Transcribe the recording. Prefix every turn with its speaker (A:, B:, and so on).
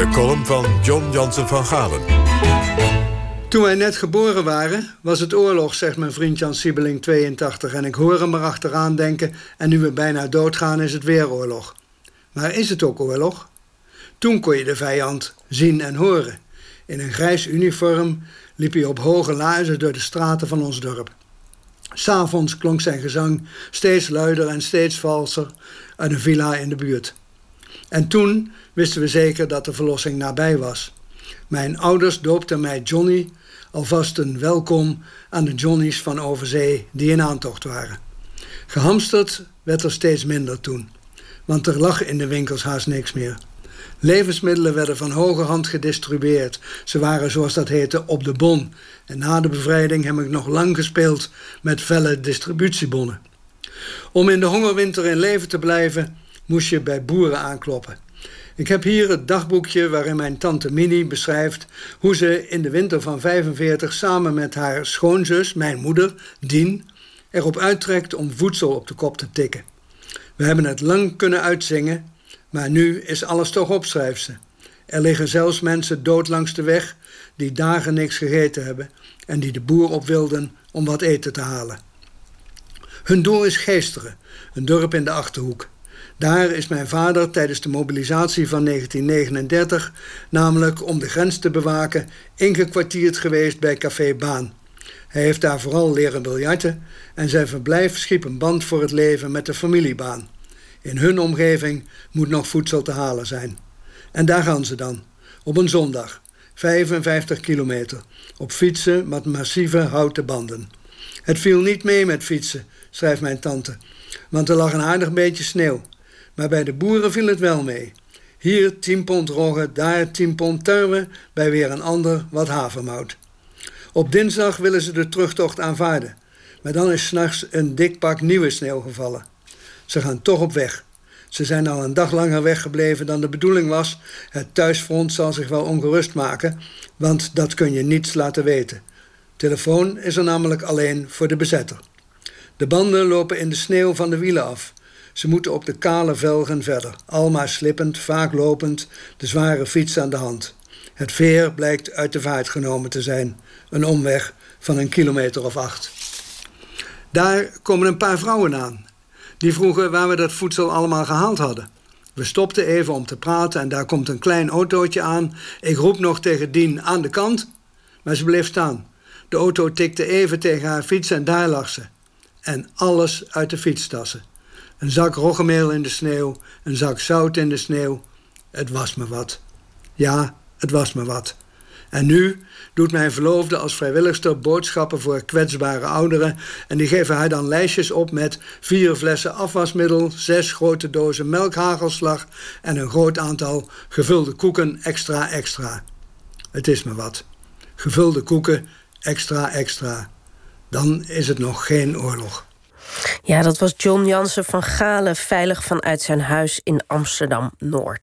A: De column van John Jansen van Galen.
B: Toen wij net geboren waren, was het oorlog, zegt mijn vriend Jan Siebeling 82. En ik hoor hem erachteraan denken, en nu we bijna doodgaan is het weer oorlog. Maar is het ook oorlog? Toen kon je de vijand zien en horen. In een grijs uniform liep hij op hoge laarzen door de straten van ons dorp. S'avonds klonk zijn gezang steeds luider en steeds valser uit een villa in de buurt. En toen wisten we zeker dat de verlossing nabij was. Mijn ouders doopten mij Johnny, alvast een welkom aan de Johnny's van overzee die in aantocht waren. Gehamsterd werd er steeds minder toen, want er lag in de winkels haast niks meer. Levensmiddelen werden van hoge hand gedistribueerd. Ze waren, zoals dat heette, op de bon. En na de bevrijding heb ik nog lang gespeeld met felle distributiebonnen. Om in de hongerwinter in leven te blijven, moest je bij boeren aankloppen. Ik heb hier het dagboekje waarin mijn tante Minnie beschrijft hoe ze in de winter van 45 samen met haar schoonzus, mijn moeder, Dien, erop uittrekt om voedsel op de kop te tikken. We hebben het lang kunnen uitzingen, maar nu is alles toch op, schrijft ze. Er liggen zelfs mensen dood langs de weg die dagen niks gegeten hebben en die de boer op wilden om wat eten te halen. Hun doel is Geesteren, een dorp in de Achterhoek. Daar is mijn vader tijdens de mobilisatie van 1939, namelijk om de grens te bewaken, ingekwartierd geweest bij Café Baan. Hij heeft daar vooral leren biljarten en zijn verblijf schiep een band voor het leven met de familiebaan. In hun omgeving moet nog voedsel te halen zijn. En daar gaan ze dan, op een zondag, 55 kilometer, op fietsen met massieve houten banden. Het viel niet mee met fietsen, schrijft mijn tante, want er lag een aardig beetje sneeuw. Maar bij de boeren viel het wel mee. Hier 10 pond rogge, daar 10 pond tarwe, bij weer een ander wat havermout. Op dinsdag willen ze de terugtocht aanvaarden. Maar dan is s'nachts een dik pak nieuwe sneeuw gevallen. Ze gaan toch op weg. Ze zijn al een dag langer weggebleven dan de bedoeling was. Het thuisfront zal zich wel ongerust maken, want dat kun je niets laten weten. Telefoon is er namelijk alleen voor de bezetter. De banden lopen in de sneeuw van de wielen af. Ze moeten op de kale velgen verder, almaar slippend, vaak lopend, de zware fiets aan de hand. Het veer blijkt uit de vaart genomen te zijn, een omweg van een kilometer of acht. Daar komen een paar vrouwen aan. Die vroegen waar we dat voedsel allemaal gehaald hadden. We stopten even om te praten en daar komt een klein autootje aan. Ik roep nog tegen Dien aan de kant, maar ze bleef staan. De auto tikte even tegen haar fiets en daar lag ze. En alles uit de fietstassen. Een zak roggemeel in de sneeuw, een zak zout in de sneeuw. Het was me wat. Ja, het was me wat. En nu doet mijn verloofde als vrijwilligster boodschappen voor kwetsbare ouderen. En die geven haar dan lijstjes op met vier flessen afwasmiddel, zes grote dozen melkhagelslag en een groot aantal gevulde koeken extra extra. Het is me wat. Gevulde koeken extra extra. Dan is het nog geen oorlog.
C: Ja, dat was John Jansen van Galen, veilig vanuit zijn huis in Amsterdam Noord.